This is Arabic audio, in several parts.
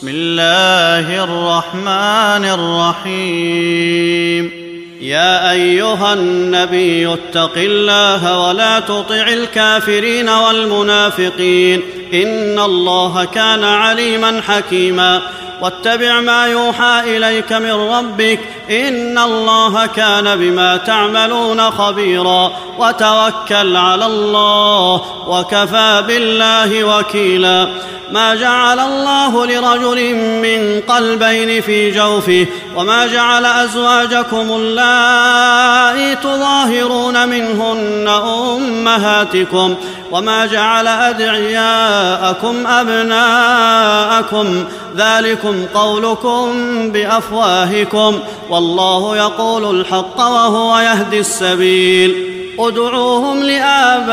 بسم الله الرحمن الرحيم. يا أيها النبي اتق الله ولا تطع الكافرين والمنافقين. إن الله كان عليما حكيما. واتبع ما يوحى إليك من ربك. إن الله كان بما تعملون خبيرا. وتوكل على الله وكفى بالله وكيلا. ما جعل الله لرجل من قلبين في جوفه. وما جعل أزواجكم اللائي تظاهرون منهن أمهاتكم. وما جعل ادعياءكم أبناءكم ذلكم قولكم بأفواهكم والله يقول الحق وهو يهدي السبيل. ادعوهم لابائهم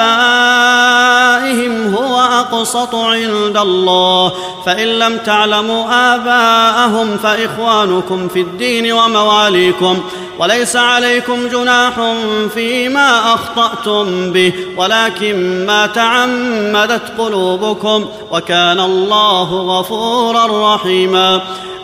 هو اقسط عند الله. فان لم تعلموا اباءهم فاخوانكم في الدين ومواليكم. وليس عليكم جناح فيما اخطاتم به ولكن ما تعمدت قلوبكم. وكان الله غفورا رحيما.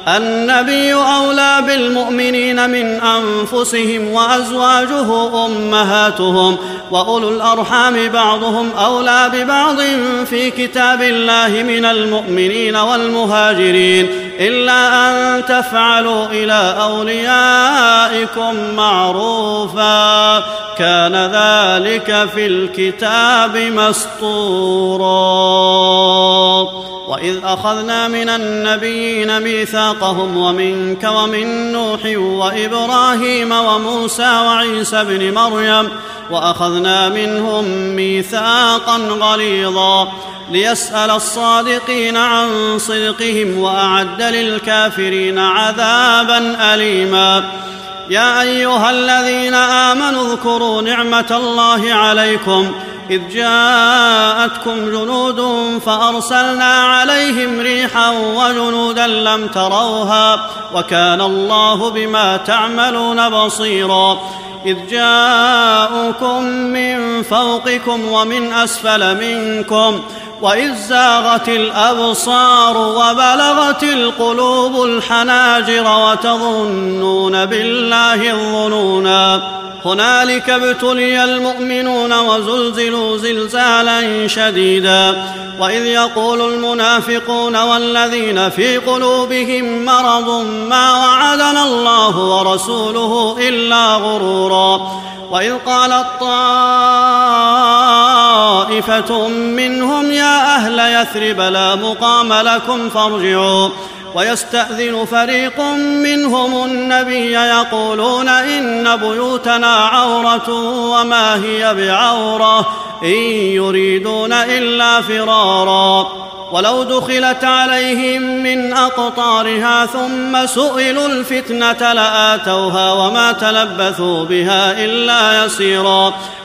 النبي أولى بالمؤمنين من أنفسهم وأزواجه أمهاتهم وأولو الأرحام بعضهم أولى ببعض في كتاب الله من المؤمنين والمهاجرين إلا أن تفعلوا إلى أوليائكم معروفا كان ذلك في الكتاب مسطورا واذ اخذنا من النبيين ميثاقهم ومنك ومن نوح وابراهيم وموسى وعيسى ابن مريم واخذنا منهم ميثاقا غليظا ليسال الصادقين عن صدقهم واعد للكافرين عذابا اليما يا ايها الذين امنوا اذكروا نعمه الله عليكم إذ جاءتكم جنود فأرسلنا عليهم ريحا وجنودا لم تروها وكان الله بما تعملون بصيرا. إذ جاءوكم من فوقكم ومن أسفل منكم وإذ زاغت الأبصار وبلغت القلوب الحناجر وتظنون بالله الظنونا. هنالك ابتلي المؤمنون وزلزلوا زلزالا شديدا. وإذ يقول المنافقون والذين في قلوبهم مرض ما وعدنا الله ورسوله إلا غرورا. وإذ قالت طائفه منهم يا أهل يثرب لا مقام لكم فارجعوا. ويستأذن فريق منهم النبي يقولون إن بيوتنا عورة وما هي بعورة إن يريدون إلا فرارا. ولو دخلت عليهم من أقطارها ثم سئلوا الفتنة لآتوها وما تلبثوا بها إلا يسيرا.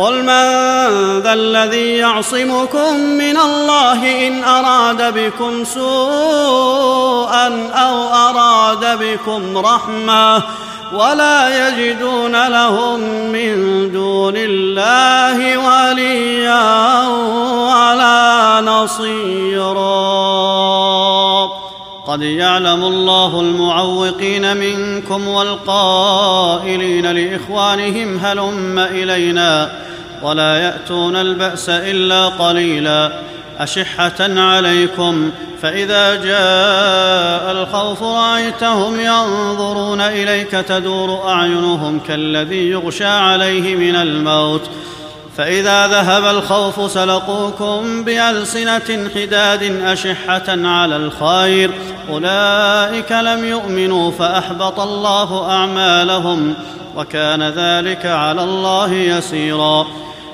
قل من ذا الذي يعصمكم من الله إن أراد بكم سوءا أو أراد بكم رحمة ولا يجدون لهم من دون الله وليا ولا نصيرا. قد يعلم الله المعوقين منكم والقائلين لإخوانهم هلم إلينا ولا يأتون البأس إلا قليلا أشحة عليكم فإذا جاء الخوف رأيتهم ينظرون إليك تدور أعينهم كالذي يغشى عليه من الموت فإذا ذهب الخوف سلقوكم بألسنة حداد أشحة على الخير أولئك لم يؤمنوا فأحبط الله أعمالهم وكان ذلك على الله يسيرا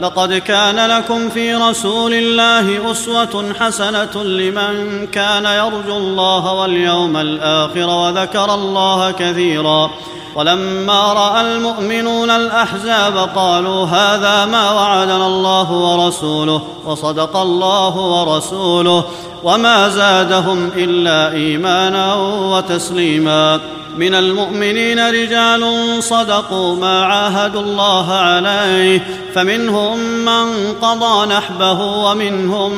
لقد كان لكم في رسول الله أسوة حسنة لمن كان يرجو الله واليوم الآخر وذكر الله كثيرا ولما رأى المؤمنون الأحزاب قالوا هذا ما وعدنا الله ورسوله وصدق الله ورسوله وما زادهم إلا إيمانا وتسليما من المؤمنين رجال صدقوا ما عاهدوا الله عليه فمنهم من قضى نحبه ومنهم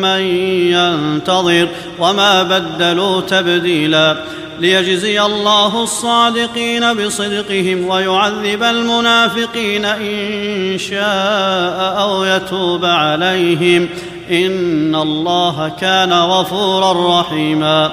من ينتظر وما بدلوا تبديلا. ليجزي الله الصادقين بصدقهم ويعذب المنافقين إن شاء أو يتوب عليهم. إن الله كان غفورا رحيما.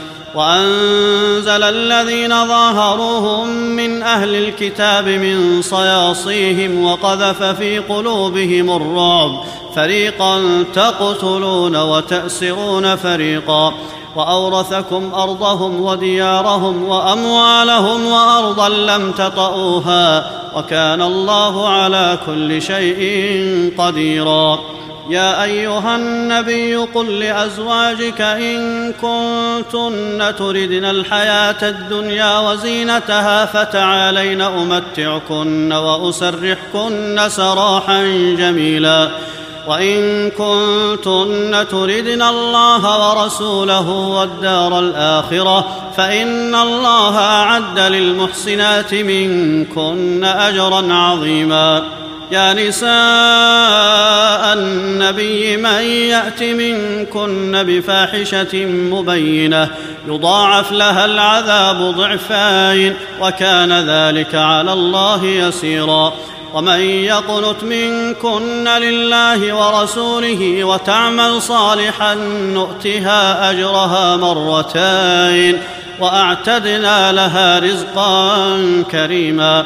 وأنزل الذين ظاهروهم من أهل الكتاب من صياصيهم وقذف في قلوبهم الرعب. فريقا تقتلون وتأسرون فريقا. وأورثكم أرضهم وديارهم وأموالهم وأرضا لم تطئوها. وكان الله على كل شيء قديرا. يا أيها النبي قل لأزواجك إن كنتن تردن الحياة الدنيا وزينتها فتعالين أمتعكن وأسرحكن سراحا جميلا وإن كنتن تردن الله ورسوله والدار الآخرة فإن الله أعد للمحسنات منكن أجرا عظيما يا نساء النبي من يأت منكن بفاحشة مبينة يضاعف لها العذاب ضعفين وكان ذلك على الله يسيرا ومن يقنت منكن لله ورسوله وتعمل صالحا نؤتها أجرها مرتين وأعتدنا لها رزقا كريما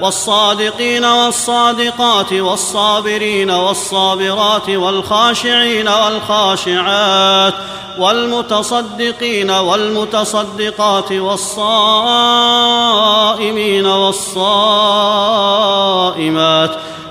والصادقين والصادقات والصابرين والصابرات والخاشعين والخاشعات والمتصدقين والمتصدقات والصائمين والصائمات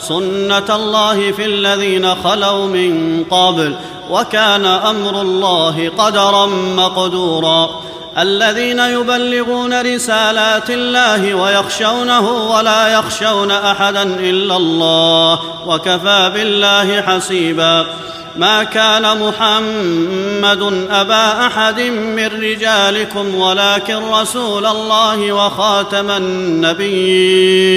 سنه الله في الذين خلوا من قبل وكان أمر الله قدرا مقدورا الذين يبلغون رسالات الله ويخشونه ولا يخشون احدا الا الله وكفى بالله حسيبا ما كان محمد ابا احد من رجالكم ولكن رسول الله وخاتم النبيين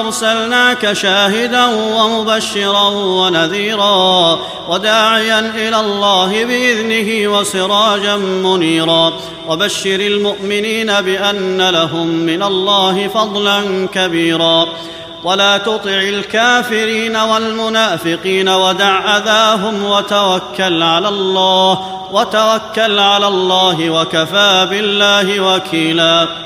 أرسلناك شاهدا ومبشرا ونذيرا وداعيا إلى الله بإذنه وسراجا منيرا. وبشر المؤمنين بأن لهم من الله فضلا كبيرا. ولا تطع الكافرين والمنافقين ودع أذاهم وتوكل على الله وتوكل على الله وكفى بالله وكيلا.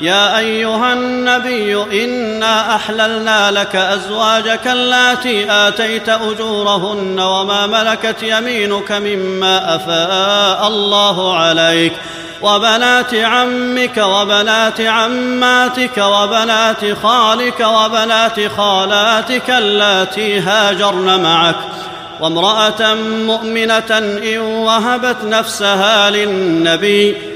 يا أيها النبي إنا أحللنا لك أزواجك اللاتي آتيت أجورهن وما ملكت يمينك مما أفاء الله عليك وبنات عمك وبنات عماتك وبنات خالك وبنات خالاتك اللاتي هاجرن معك وامرأة مؤمنة إن وهبت نفسها للنبي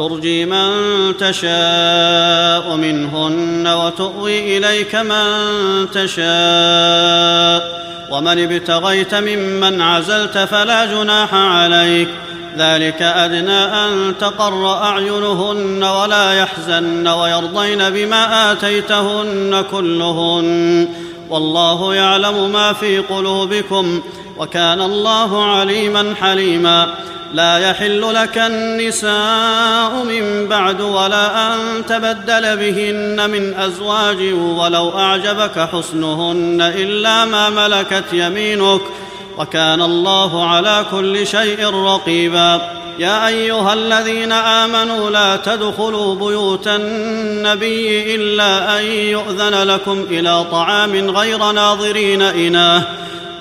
ترجي من تشاء منهن وتؤوي إليك من تشاء. ومن ابتغيت ممن عزلت فلا جناح عليك. ذلك أدنى أن تقر أعينهن ولا يحزن ويرضين بما آتيتهن كلهن. والله يعلم ما في قلوبكم. وكان الله عليما حليما. لا يحل لك النساء من بعد ولا أن تبدل بهن من أزواج ولو أعجبك حسنهن إلا ما ملكت يمينك. وكان الله على كل شيء رقيبا. يا أيها الذين آمنوا لا تدخلوا بيوت النبي إلا أن يؤذن لكم إلى طعام غير ناظرين إناه.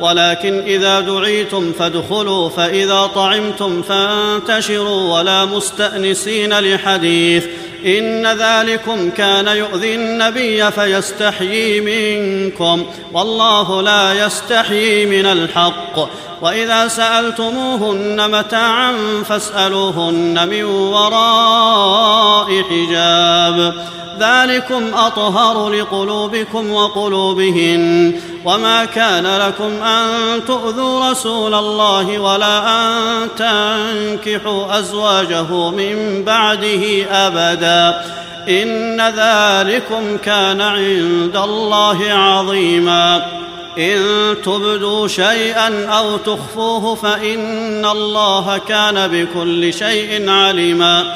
ولكن إذا دعيتم فادخلوا فإذا طعمتم فانتشروا ولا مستأنسين لحديث إن ذلكم كان يؤذي النبي فيستحيي منكم والله لا يستحيي من الحق. وإذا سألتموهن متاعا فاسألوهن من وراء حجاب. ذلكم أطهر لقلوبكم وقلوبهن. وما كان لكم أن تؤذوا رسول الله ولا أن تنكحوا أزواجه من بعده أبدا. إن ذلكم كان عند الله عظيما. إن تبدوا شيئا أو تخفوه فإن الله كان بكل شيء عليما.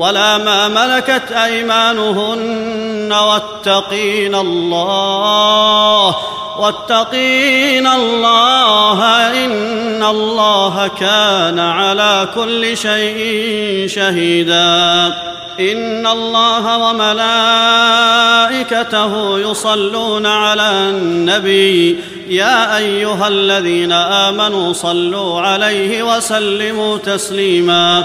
ولا ما ملكت أيمانهن واتقين الله واتقين الله إن الله كان على كل شيء شهيدا إن الله وملائكته يصلون على النبي يا أيها الذين آمنوا صلوا عليه وسلموا تسليما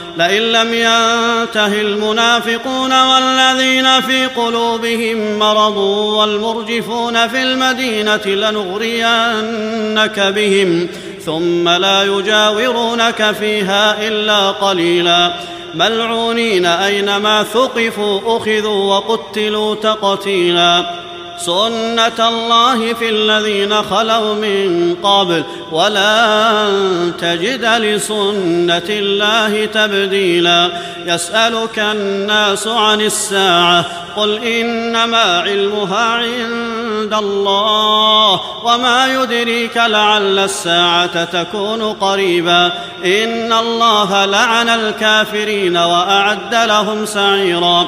لئن لم ينته المنافقون والذين في قلوبهم مرض والمرجفون في المدينة لنغرينك بهم ثم لا يجاورونك فيها إلا قليلا. ملعونين أينما ثقفوا أخذوا وقتلوا تقتيلا. سنه الله في الذين خلوا من قبل ولن تجد لسنه الله تبديلا. يسالك الناس عن الساعة قل انما علمها عند الله وما يدريك لعل الساعة تكون قريبا. ان الله لعن الكافرين واعد لهم سعيرا.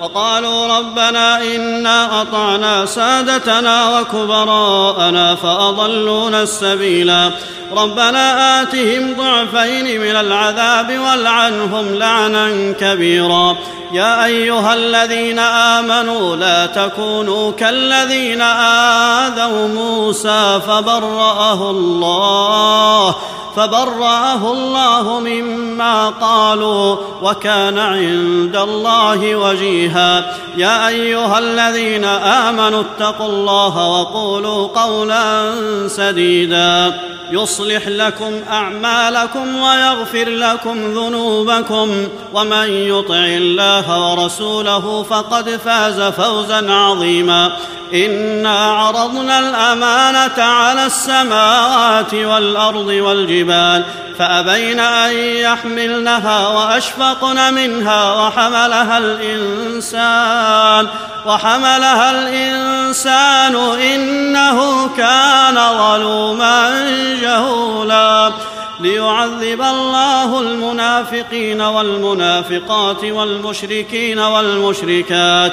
وقالوا ربنا إنا أطعنا سادتنا وكبراءنا فأضلونا السبيلا. ربنا آتهم ضعفين من العذاب والعنهم لعنا كبيرا. يا أيها الذين آمنوا لا تكونوا كالذين آذوا موسى فبرأه الله. فبرأه الله مما قالوا وكان عند الله وجيها. يا أيها الذين آمنوا اتقوا الله وقولوا قولا سديدا. يصلح لكم أعمالكم ويغفر لكم ذنوبكم. ومن يطع الله ورسوله فقد فاز فوزا عظيما. إنا عرضنا الأمانة على السماوات والأرض والجبال. فأبين أن يحملنها وأشفقن منها وحملها الإنسان وحملها الإنسان إنه كان ظلوما جهولا. ليعذب الله المنافقين والمنافقات والمشركين والمشركات.